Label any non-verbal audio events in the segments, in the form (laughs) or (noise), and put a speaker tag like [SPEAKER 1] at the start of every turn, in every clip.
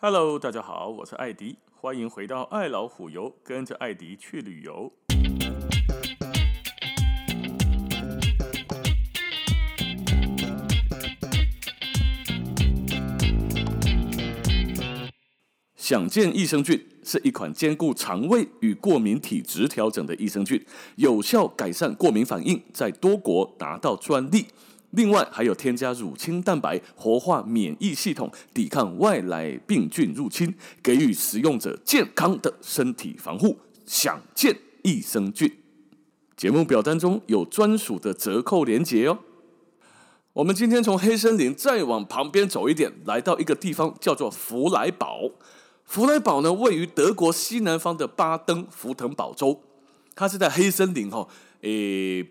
[SPEAKER 1] Hello，大家好，我是艾迪，欢迎回到爱老虎游，跟着艾迪去旅游。想见益生菌是一款兼顾肠胃与过敏体质调整的益生菌，有效改善过敏反应，在多国拿到专利。另外还有添加乳清蛋白，活化免疫系统，抵抗外来病菌入侵，给予使用者健康的身体防护。想见益生菌，节目表单中有专属的折扣链接哦。我们今天从黑森林再往旁边走一点，来到一个地方叫做弗莱堡。弗莱堡呢，位于德国西南方的巴登符腾堡州，它是在黑森林哈，诶，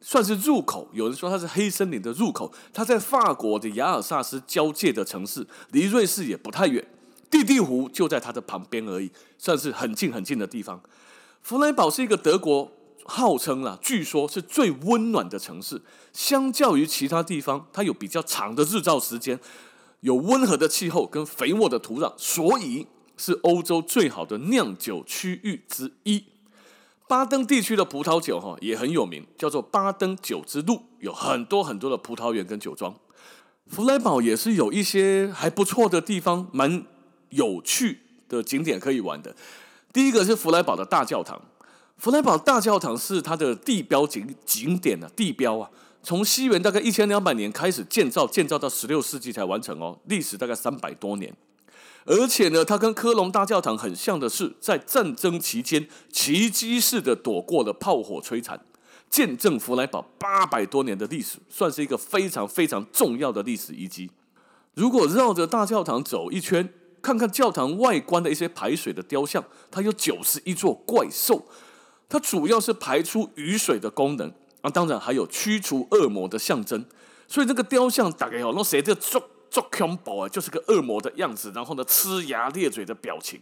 [SPEAKER 1] 算是入口。有人说它是黑森林的入口。它在法国的雅尔萨斯交界的城市，离瑞士也不太远，蒂蒂湖就在它的旁边而已，算是很近很近的地方。弗莱堡是一个德国号称啦，据说是最温暖的城市。相较于其他地方，它有比较长的日照时间，有温和的气候跟肥沃的土壤，所以。是欧洲最好的酿酒区域之一。巴登地区的葡萄酒哈也很有名，叫做巴登酒之路，有很多很多的葡萄园跟酒庄。弗莱堡也是有一些还不错的地方，蛮有趣的景点可以玩的。第一个是弗莱堡的大教堂，弗莱堡大教堂是它的地标景景点啊，地标啊，从西元大概一千两百年开始建造，建造到十六世纪才完成哦，历史大概三百多年。而且呢，它跟科隆大教堂很像的是，在战争期间奇迹式的躲过了炮火摧残，见证弗莱堡八百多年的历史，算是一个非常非常重要的历史遗迹。如果绕着大教堂走一圈，看看教堂外观的一些排水的雕像，它有九十一座怪兽，它主要是排出雨水的功能啊，当然还有驱除恶魔的象征。所以这个雕像大概有那谁的做？做恐怖啊，就是个恶魔的样子，然后呢，呲牙咧嘴的表情。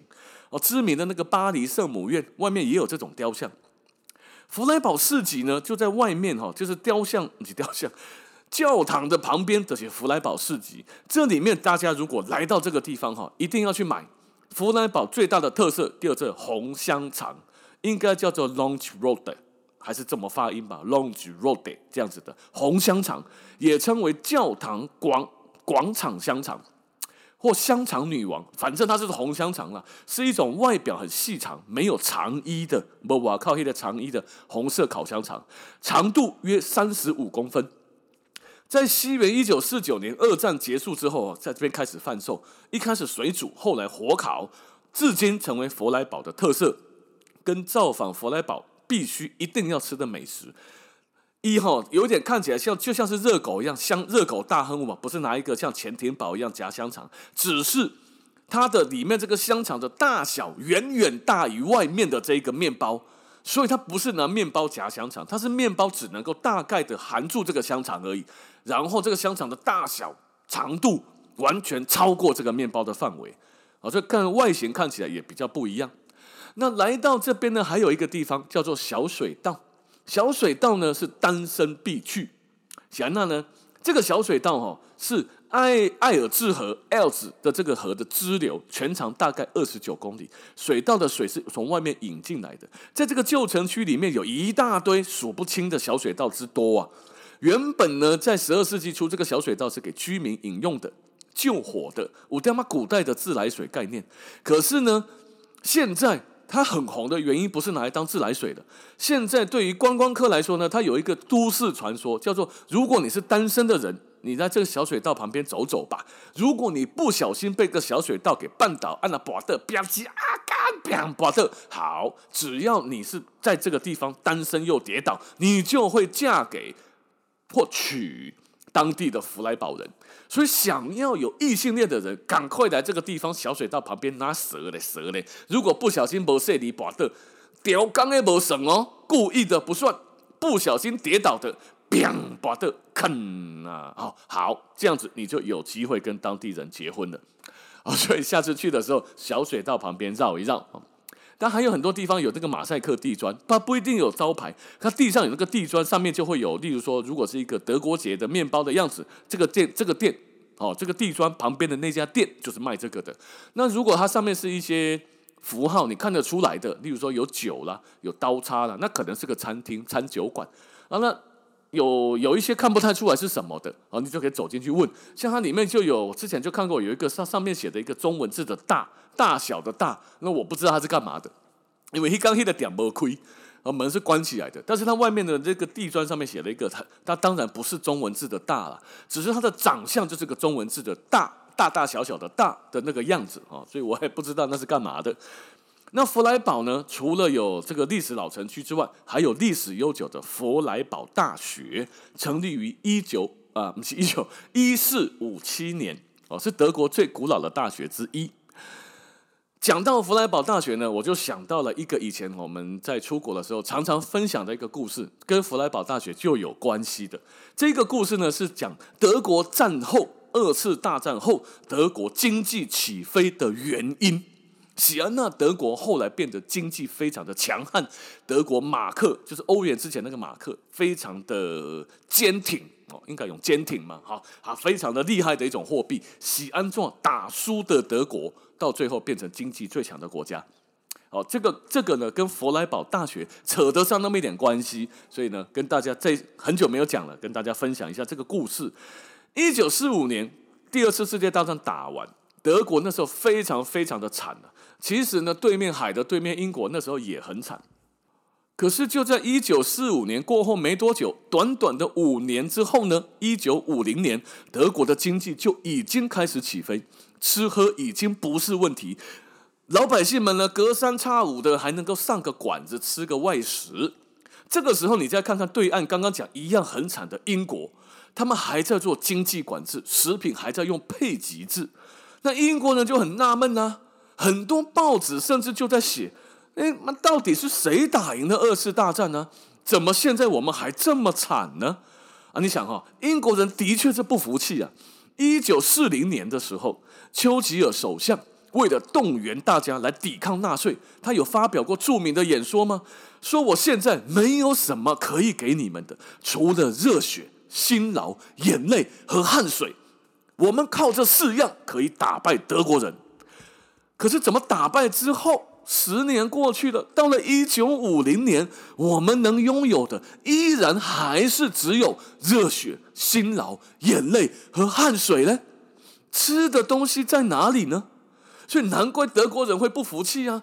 [SPEAKER 1] 哦，知名的那个巴黎圣母院外面也有这种雕像。弗莱堡市集呢，就在外面哈，就是雕像，你雕像，教堂的旁边这些弗莱堡市集。这里面大家如果来到这个地方哈，一定要去买弗莱堡最大的特色，第二这红香肠，应该叫做 Longe Road 还是这么发音吧，Longe Road 这样子的红香肠，也称为教堂广。广场香肠或香肠女王，反正它就是红香肠了，是一种外表很细长、没有肠衣的，不哇靠黑的肠衣的红色烤香肠，长度约三十五公分。在西元一九四九年二战结束之后，在这边开始贩售，一开始水煮，后来火烤，至今成为弗莱堡的特色，跟造访弗莱堡必须一定要吃的美食。一号有点看起来像就像是热狗一样，像热狗大亨嘛，不是拿一个像潜艇堡一样夹香肠，只是它的里面这个香肠的大小远远大于外面的这个面包，所以它不是拿面包夹香肠，它是面包只能够大概的含住这个香肠而已，然后这个香肠的大小长度完全超过这个面包的范围，啊，这看外形看起来也比较不一样。那来到这边呢，还有一个地方叫做小水道。小水道呢是单身必去，想那呢，这个小水道哈是埃埃尔治河 （Elz） 的这个河的支流，全长大概二十九公里。水道的水是从外面引进来的，在这个旧城区里面有一大堆数不清的小水道之多啊。原本呢，在十二世纪初，这个小水道是给居民饮用的、救火的，我他妈古代的自来水概念。可是呢，现在。它很红的原因不是拿来当自来水的。现在对于观光客来说呢，它有一个都市传说，叫做：如果你是单身的人，你在这个小水道旁边走走吧。如果你不小心被个小水道给绊倒，按了拔的吧唧啊干，拔的好，只要你是在这个地方单身又跌倒，你就会嫁给或娶当地的弗莱堡人。所以，想要有异性恋的人，赶快来这个地方小水道旁边拿蛇嘞蛇嘞。如果不小心没设你把的，吊钢也没省哦。故意的不算，不小心跌倒的，砰把的坑啊！好，好，这样子你就有机会跟当地人结婚了。啊，所以下次去的时候，小水道旁边绕一绕。但还有很多地方有这个马赛克地砖，它不一定有招牌。它地上有那个地砖，上面就会有，例如说，如果是一个德国结的面包的样子，这个店这个店哦，这个地砖旁边的那家店就是卖这个的。那如果它上面是一些符号，你看得出来的，例如说有酒啦，有刀叉啦，那可能是个餐厅、餐酒馆啊。那有有一些看不太出来是什么的啊，你就可以走进去问。像它里面就有，之前就看过有一个上上面写的一个中文字的大大小的大，那我不知道它是干嘛的，因为一刚黑的点没亏。啊，门是关起来的，但是它外面的这个地砖上面写了一个，它它当然不是中文字的大了，只是它的长相就是个中文字的大，大大小小的大的那个样子啊，所以我也不知道那是干嘛的。那弗莱堡呢，除了有这个历史老城区之外，还有历史悠久的弗莱堡大学，成立于一九啊，不是一九一四五七年哦，是德国最古老的大学之一。讲到弗莱堡大学呢，我就想到了一个以前我们在出国的时候常常分享的一个故事，跟弗莱堡大学就有关系的。这个故事呢是讲德国战后二次大战后德国经济起飞的原因。喜安娜德国后来变得经济非常的强悍，德国马克就是欧元之前那个马克，非常的坚挺哦，应该用坚挺嘛，好，啊，非常的厉害的一种货币。喜安状打输的德国。到最后变成经济最强的国家，哦，这个这个呢，跟弗莱堡大学扯得上那么一点关系，所以呢，跟大家这很久没有讲了，跟大家分享一下这个故事。一九四五年，第二次世界大战打完，德国那时候非常非常的惨了。其实呢，对面海的对面英国那时候也很惨。可是就在一九四五年过后没多久，短短的五年之后呢，一九五零年，德国的经济就已经开始起飞。吃喝已经不是问题，老百姓们呢，隔三差五的还能够上个馆子吃个外食。这个时候，你再看看对岸刚刚讲一样很惨的英国，他们还在做经济管制，食品还在用配给制。那英国人就很纳闷啊，很多报纸甚至就在写：哎，那到底是谁打赢了二次大战呢？怎么现在我们还这么惨呢？啊，你想哈，英国人的确是不服气啊。一九四零年的时候。丘吉尔首相为了动员大家来抵抗纳粹，他有发表过著名的演说吗？说我现在没有什么可以给你们的，除了热血、辛劳、眼泪和汗水。我们靠这四样可以打败德国人。可是怎么打败之后？十年过去了，到了一九五零年，我们能拥有的依然还是只有热血、辛劳、眼泪和汗水呢？吃的东西在哪里呢？所以难怪德国人会不服气啊！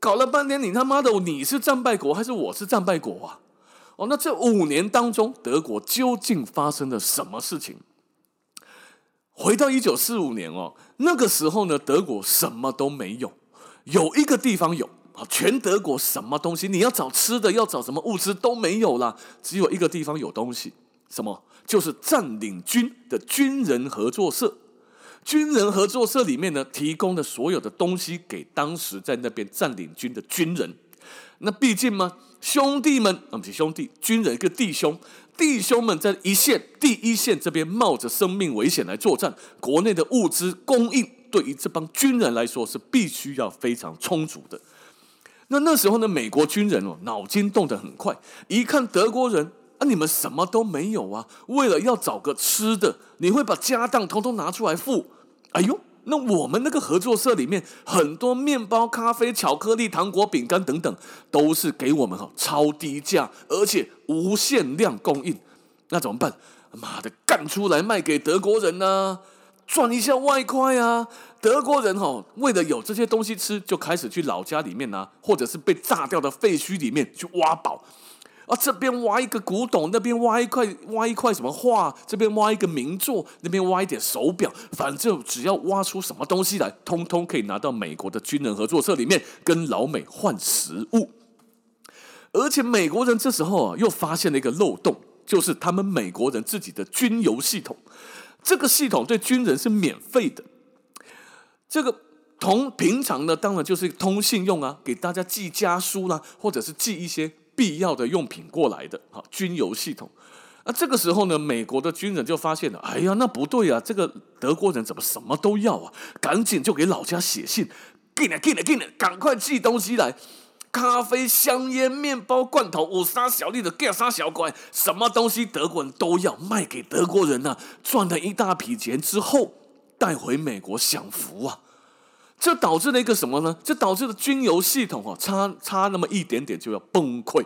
[SPEAKER 1] 搞了半天，你他妈的，你是战败国还是我是战败国啊？哦，那这五年当中，德国究竟发生了什么事情？回到一九四五年哦，那个时候呢，德国什么都没有，有一个地方有啊，全德国什么东西，你要找吃的，要找什么物资都没有了，只有一个地方有东西，什么？就是占领军的军人合作社。军人合作社里面呢，提供的所有的东西给当时在那边占领军的军人。那毕竟嘛，兄弟们，啊不是兄弟，军人一个弟兄，弟兄们在一线第一线这边冒着生命危险来作战，国内的物资供应对于这帮军人来说是必须要非常充足的。那那时候呢，美国军人哦，脑筋动得很快，一看德国人。啊！你们什么都没有啊！为了要找个吃的，你会把家当统统拿出来付？哎呦，那我们那个合作社里面很多面包、咖啡、巧克力、糖果、饼干等等，都是给我们哈超低价，而且无限量供应。那怎么办？妈的，干出来卖给德国人呢、啊，赚一下外快啊！德国人哈为了有这些东西吃，就开始去老家里面啊，或者是被炸掉的废墟里面去挖宝。啊，这边挖一个古董，那边挖一块挖一块什么画，这边挖一个名作，那边挖一点手表，反正只要挖出什么东西来，通通可以拿到美国的军人合作社里面跟老美换食物。而且美国人这时候啊，又发现了一个漏洞，就是他们美国人自己的军邮系统，这个系统对军人是免费的。这个同平常呢，当然就是通信用啊，给大家寄家书啦、或者是寄一些。必要的用品过来的，哈，军邮系统。那这个时候呢，美国的军人就发现了，哎呀，那不对啊，这个德国人怎么什么都要啊？赶紧就给老家写信，给呢给呢给呢，赶快寄东西来。咖啡、香烟、面包、罐头，五沙小粒的，各沙小块，什么东西德国人都要卖给德国人呢、啊？赚了一大笔钱之后，带回美国享福啊！这导致了一个什么呢？这导致了军油系统哦，差差那么一点点就要崩溃。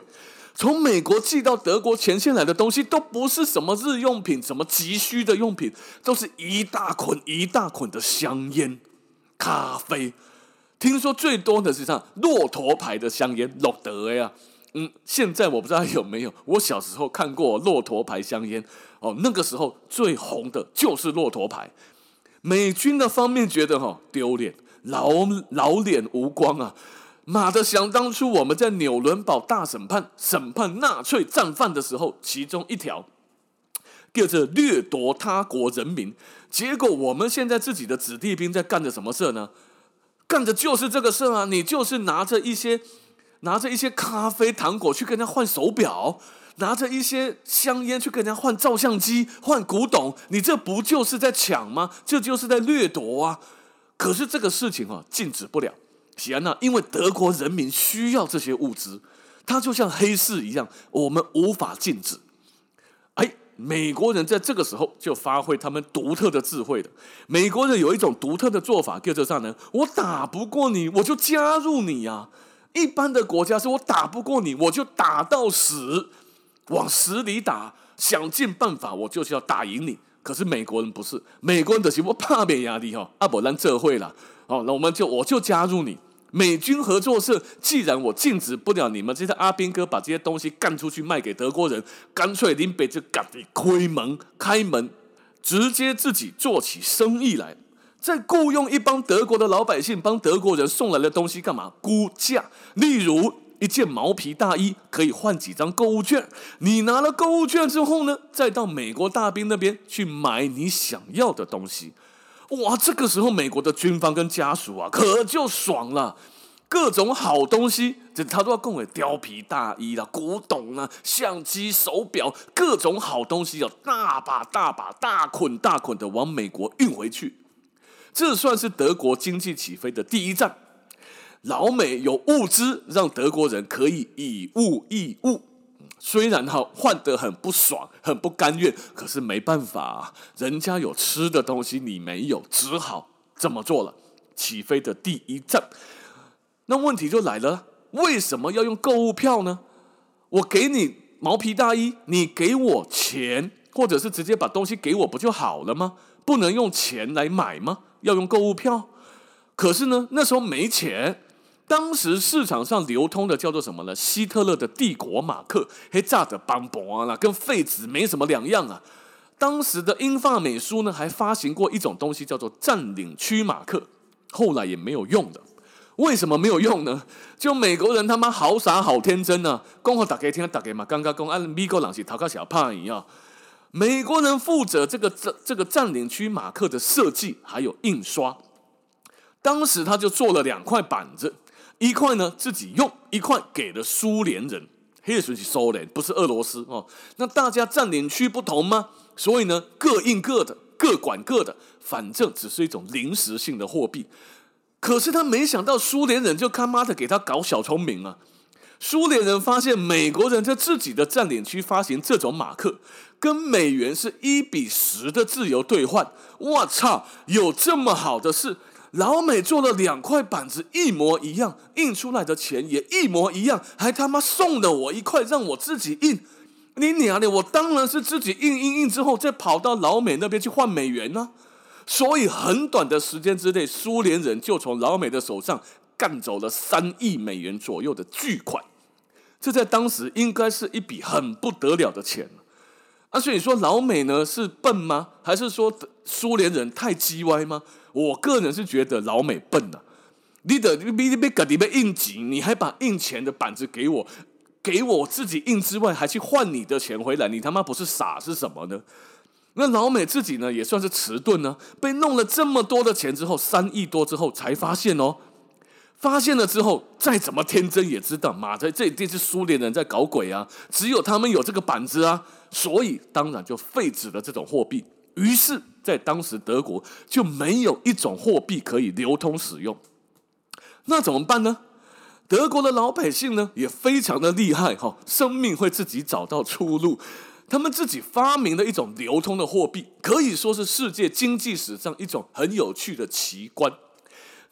[SPEAKER 1] 从美国寄到德国前线来的东西，都不是什么日用品，什么急需的用品，都是一大捆一大捆的香烟、咖啡。听说最多的是像骆驼牌的香烟，骆德呀，嗯，现在我不知道有没有。我小时候看过骆驼牌香烟，哦，那个时候最红的就是骆驼牌。美军的方面觉得哈丢脸。老老脸无光啊！妈的，想当初我们在纽伦堡大审判审判纳粹战犯的时候，其中一条叫做掠夺他国人民。结果我们现在自己的子弟兵在干着什么事呢？干的就是这个事啊！你就是拿着一些拿着一些咖啡糖果去跟人家换手表，拿着一些香烟去跟人家换照相机、换古董，你这不就是在抢吗？这就是在掠夺啊！可是这个事情啊，禁止不了。喜安娜，因为德国人民需要这些物资，它就像黑市一样，我们无法禁止。哎，美国人在这个时候就发挥他们独特的智慧了。美国人有一种独特的做法，叫做啥呢？我打不过你，我就加入你呀。一般的国家是我打不过你，我就打到死，往死里打，想尽办法，我就是要打赢你。可是美国人不是，美国人的是我怕被压力哈，阿伯兰这会了哦，那我们就我就加入你美军合作社。既然我禁止不了你们这些阿兵哥把这些东西干出去卖给德国人，干脆林北就赶紧开门开门，直接自己做起生意来，再雇佣一帮德国的老百姓帮德国人送来的东西干嘛估价？例如。一件毛皮大衣可以换几张购物券，你拿了购物券之后呢，再到美国大兵那边去买你想要的东西。哇，这个时候美国的军方跟家属啊，可就爽了，各种好东西，这他都要供给貂皮大衣啦、古董啊、相机、手表，各种好东西要大把大把、大捆大捆的往美国运回去。这算是德国经济起飞的第一站。老美有物资让德国人可以以物易物，虽然哈换得很不爽，很不甘愿，可是没办法，人家有吃的东西你没有，只好这么做了。起飞的第一站，那问题就来了，为什么要用购物票呢？我给你毛皮大衣，你给我钱，或者是直接把东西给我不就好了吗？不能用钱来买吗？要用购物票？可是呢，那时候没钱。当时市场上流通的叫做什么呢？希特勒的帝国马克，嘿，炸的邦邦啊，跟废纸没什么两样啊。当时的英法美苏呢，还发行过一种东西叫做占领区马克，后来也没有用的。为什么没有用呢？就美国人他妈好傻好天真呢、啊。共和党给听，打给嘛，刚刚公按美国人是讨个小胖一样。美国人负责这个这这个占领区马克的设计还有印刷。当时他就做了两块板子。一块呢自己用，一块给了苏联人。黑水是苏联，不是俄罗斯哦。那大家占领区不同吗？所以呢，各印各的，各管各的，反正只是一种临时性的货币。可是他没想到，苏联人就他妈的给他搞小聪明啊！苏联人发现美国人在自己的占领区发行这种马克，跟美元是一比十的自由兑换。我操，有这么好的事！老美做了两块板子一模一样，印出来的钱也一模一样，还他妈送了我一块让我自己印。你娘的，我当然是自己印印印之后再跑到老美那边去换美元呢、所以很短的时间之内，苏联人就从老美的手上干走了三亿美元左右的巨款。这在当时应该是一笔很不得了的钱。啊，所以说老美呢是笨吗？还是说苏联人太叽歪吗？我个人是觉得老美笨呐、啊，你的你你别搞你别印钱，你还把印钱的板子给我，给我自己印之外，还去换你的钱回来，你他妈不是傻是什么呢？那老美自己呢也算是迟钝呢，被弄了这么多的钱之后，三亿多之后才发现哦，发现了之后，再怎么天真也知道，妈的，这一定是苏联人在搞鬼啊！只有他们有这个板子啊，所以当然就废止了这种货币。于是，在当时德国就没有一种货币可以流通使用。那怎么办呢？德国的老百姓呢也非常的厉害哈，生命会自己找到出路。他们自己发明了一种流通的货币，可以说是世界经济史上一种很有趣的奇观。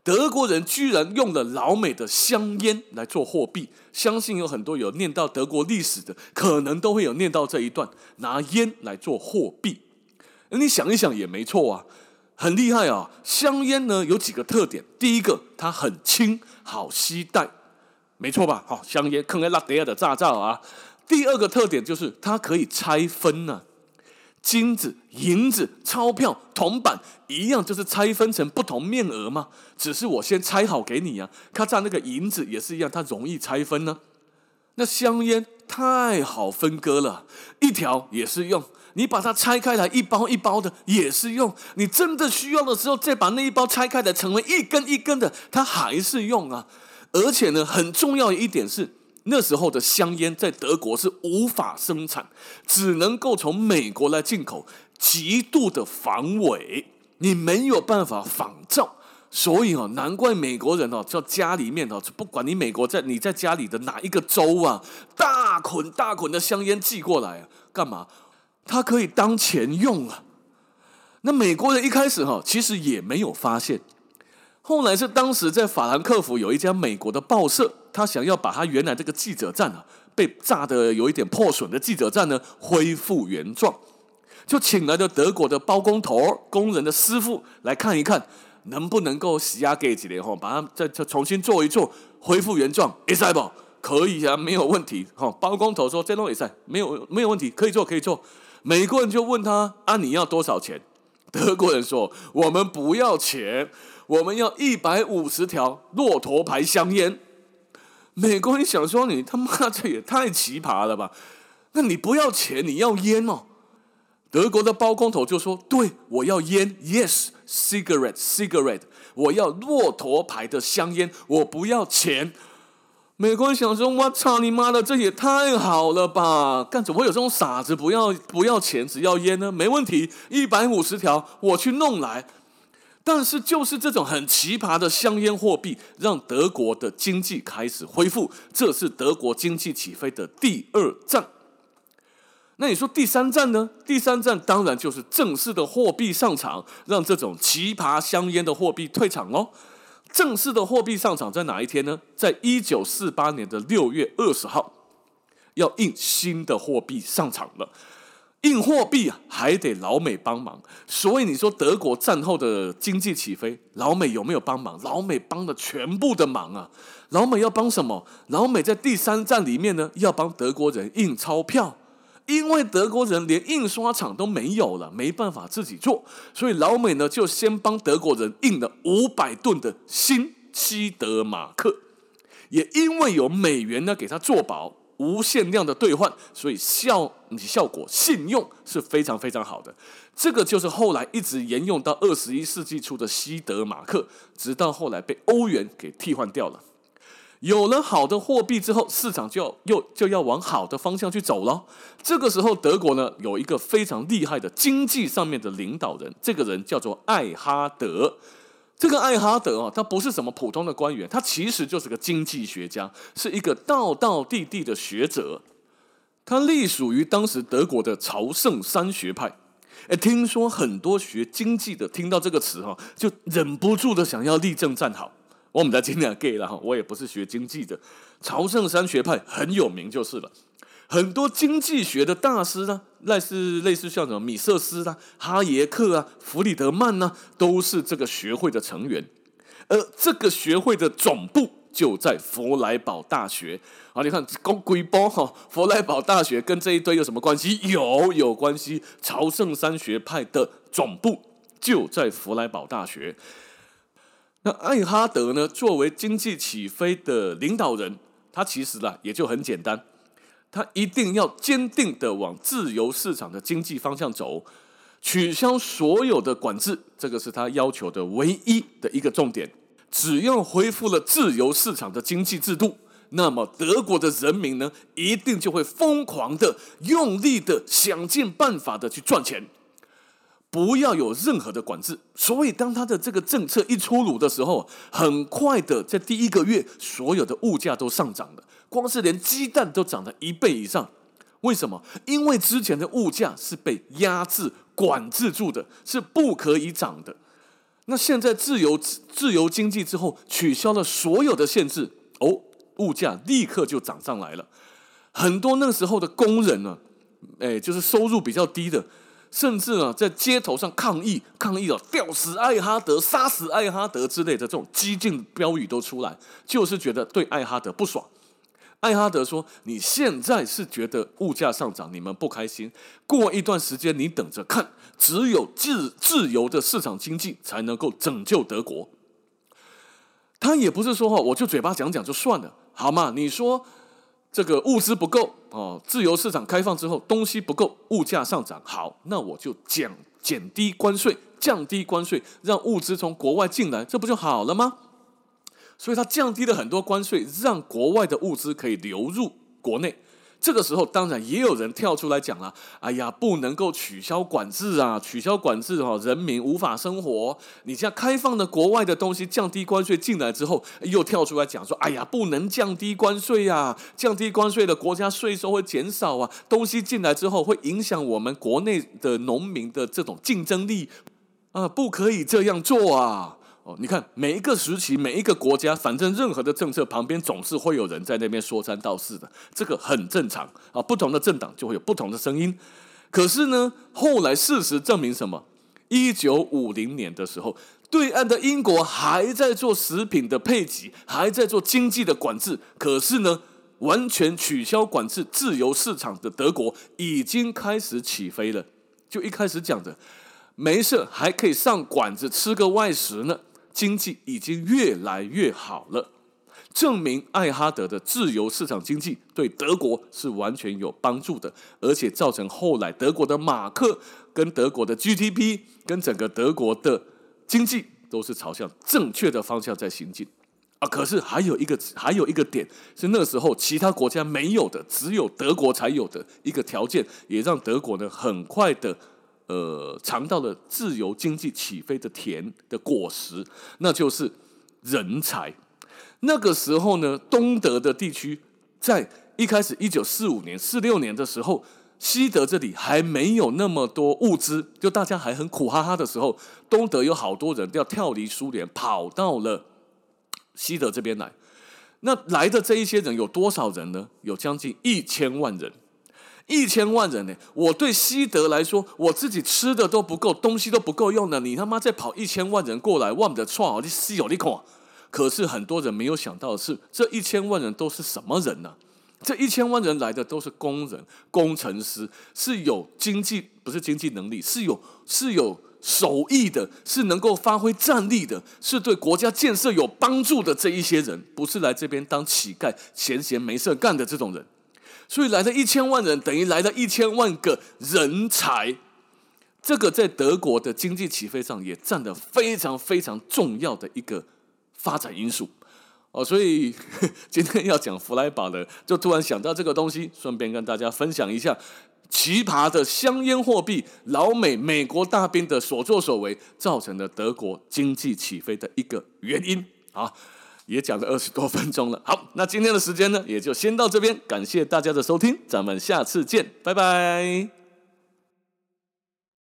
[SPEAKER 1] 德国人居然用了老美的香烟来做货币，相信有很多有念到德国历史的，可能都会有念到这一段，拿烟来做货币。你想一想也没错啊，很厉害啊！香烟呢有几个特点，第一个它很轻，好携带，没错吧？好，香烟坑在拉德亚的炸造啊。第二个特点就是它可以拆分呢、金子、银子、钞票、铜板一样，就是拆分成不同面额嘛。只是我先拆好给你啊。它在那个银子也是一样，它容易拆分呢、那香烟太好分割了，一条也是用，你把它拆开来一包一包的也是用，你真的需要的时候再把那一包拆开来成为一根一根的，它还是用啊。而且呢，很重要的一点是。那时候的香烟在德国是无法生产，只能够从美国来进口，极度的防伪，你没有办法仿造，所以哦，难怪美国人哦，叫家里面哦，不管你美国在你在家里的哪一个州啊，大捆大捆的香烟寄过来啊，干嘛？它可以当钱用啊。那美国人一开始哈，其实也没有发现。后来是当时在法兰克福有一家美国的报社，他想要把他原来这个记者站啊被炸得有一点破损的记者站呢恢复原状，就请来的德国的包工头、工人的师傅来看一看，能不能够洗压给几年后把它再再重新做一做，恢复原状。会使不？可以啊，没有问题。哈，包工头说这东西没有没有问题，可以做可以做。美国人就问他啊，你要多少钱？德国人说我们不要钱。我们要一百五十条骆驼牌香烟。美国人想说，你他妈这也太奇葩了吧？那你不要钱，你要烟哦。德国的包工头就说：“对，我要烟，yes，cigarette，cigarette，我要骆驼牌的香烟，我不要钱。”美国人想说：“我操你妈的，这也太好了吧？干怎么会有这种傻子不要不要钱只要烟呢？没问题，一百五十条我去弄来。”但是，就是这种很奇葩的香烟货币，让德国的经济开始恢复，这是德国经济起飞的第二站。那你说第三站呢？第三站当然就是正式的货币上场，让这种奇葩香烟的货币退场哦。正式的货币上场在哪一天呢？在一九四八年的六月二十号，要印新的货币上场了。印货币啊，还得老美帮忙，所以你说德国战后的经济起飞，老美有没有帮忙？老美帮了全部的忙啊！老美要帮什么？老美在第三站里面呢，要帮德国人印钞票，因为德国人连印刷厂都没有了，没办法自己做，所以老美呢就先帮德国人印了五百吨的新西德马克，也因为有美元呢给他做保。无限量的兑换，所以效效果信用是非常非常好的。这个就是后来一直沿用到二十一世纪初的西德马克，直到后来被欧元给替换掉了。有了好的货币之后，市场就又就要往好的方向去走了。这个时候，德国呢有一个非常厉害的经济上面的领导人，这个人叫做艾哈德。这个艾哈德啊，他不是什么普通的官员，他其实就是个经济学家，是一个道道地地的学者。他隶属于当时德国的朝圣三学派。诶，听说很多学经济的听到这个词哈，就忍不住的想要立正站好。我们在尽量给了哈，我也不是学经济的，朝圣山学派很有名就是了。很多经济学的大师呢，类似类似像什么米瑟斯啊、哈耶克啊、弗里德曼呢，都是这个学会的成员。而这个学会的总部就在弗莱堡大学。啊，你看，公规包哈，弗莱堡大学跟这一堆有什么关系？有，有关系。朝圣山学派的总部就在弗莱堡大学。那艾哈德呢，作为经济起飞的领导人，他其实呢也就很简单。他一定要坚定的往自由市场的经济方向走，取消所有的管制，这个是他要求的唯一的一个重点。只要恢复了自由市场的经济制度，那么德国的人民呢，一定就会疯狂的、用力的、想尽办法的去赚钱。不要有任何的管制。所以，当他的这个政策一出炉的时候，很快的在第一个月，所有的物价都上涨了，光是连鸡蛋都涨了一倍以上。为什么？因为之前的物价是被压制、管制住的，是不可以涨的。那现在自由自由经济之后，取消了所有的限制，哦，物价立刻就涨上来了。很多那时候的工人呢，哎，就是收入比较低的，甚至呢在街头上抗议，抗议了“吊死艾哈德”“杀死艾哈德”之类的这种激进标语都出来，就是觉得对艾哈德不爽。艾哈德说：“你现在是觉得物价上涨，你们不开心。过一段时间，你等着看，只有自自由的市场经济才能够拯救德国。”他也不是说哈，我就嘴巴讲讲就算了，好吗？你说这个物资不够哦，自由市场开放之后东西不够，物价上涨，好，那我就减减低关税，降低关税，让物资从国外进来，这不就好了吗？所以，他降低了很多关税，让国外的物资可以流入国内。这个时候，当然也有人跳出来讲了：“哎呀，不能够取消管制啊！取消管制哈，人民无法生活。你这样开放的国外的东西，降低关税进来之后，又跳出来讲说：‘哎呀，不能降低关税呀！降低关税的国家税收会减少啊！东西进来之后，会影响我们国内的农民的这种竞争力啊！不可以这样做啊！’”哦，你看每一个时期，每一个国家，反正任何的政策旁边总是会有人在那边说三道四的，这个很正常啊。不同的政党就会有不同的声音。可是呢，后来事实证明什么？一九五零年的时候，对岸的英国还在做食品的配给，还在做经济的管制。可是呢，完全取消管制、自由市场的德国已经开始起飞了。就一开始讲的，没事，还可以上馆子吃个外食呢。经济已经越来越好了，证明艾哈德的自由市场经济对德国是完全有帮助的，而且造成后来德国的马克跟德国的 GDP 跟整个德国的经济都是朝向正确的方向在行进啊。可是还有一个还有一个点是那时候其他国家没有的，只有德国才有的一个条件，也让德国呢很快的。呃，尝到了自由经济起飞的甜的果实，那就是人才。那个时候呢，东德的地区在一开始一九四五年、四六年的时候，西德这里还没有那么多物资，就大家还很苦哈哈的时候，东德有好多人要跳离苏联，跑到了西德这边来。那来的这一些人有多少人呢？有将近一千万人。一千万人呢？我对西德来说，我自己吃的都不够，东西都不够用了。你他妈再跑一千万人过来，我的错，你稀有你看。可是很多人没有想到的是，这一千万人都是什么人呢？这一千万人来的都是工人、工程师，是有经济不是经济能力，是有是有手艺的，是能够发挥战力的，是对国家建设有帮助的这一些人，不是来这边当乞丐、闲闲没事干的这种人。所以来了一千万人，等于来了一千万个人才，这个在德国的经济起飞上也占了非常非常重要的一个发展因素哦。所以 (laughs) 今天要讲弗莱堡的，就突然想到这个东西，顺便跟大家分享一下奇葩的香烟货币，老美美国大兵的所作所为，造成了德国经济起飞的一个原因啊。也讲了二十多分钟了，好，那今天的时间呢，也就先到这边，感谢大家的收听，咱们下次见，拜拜。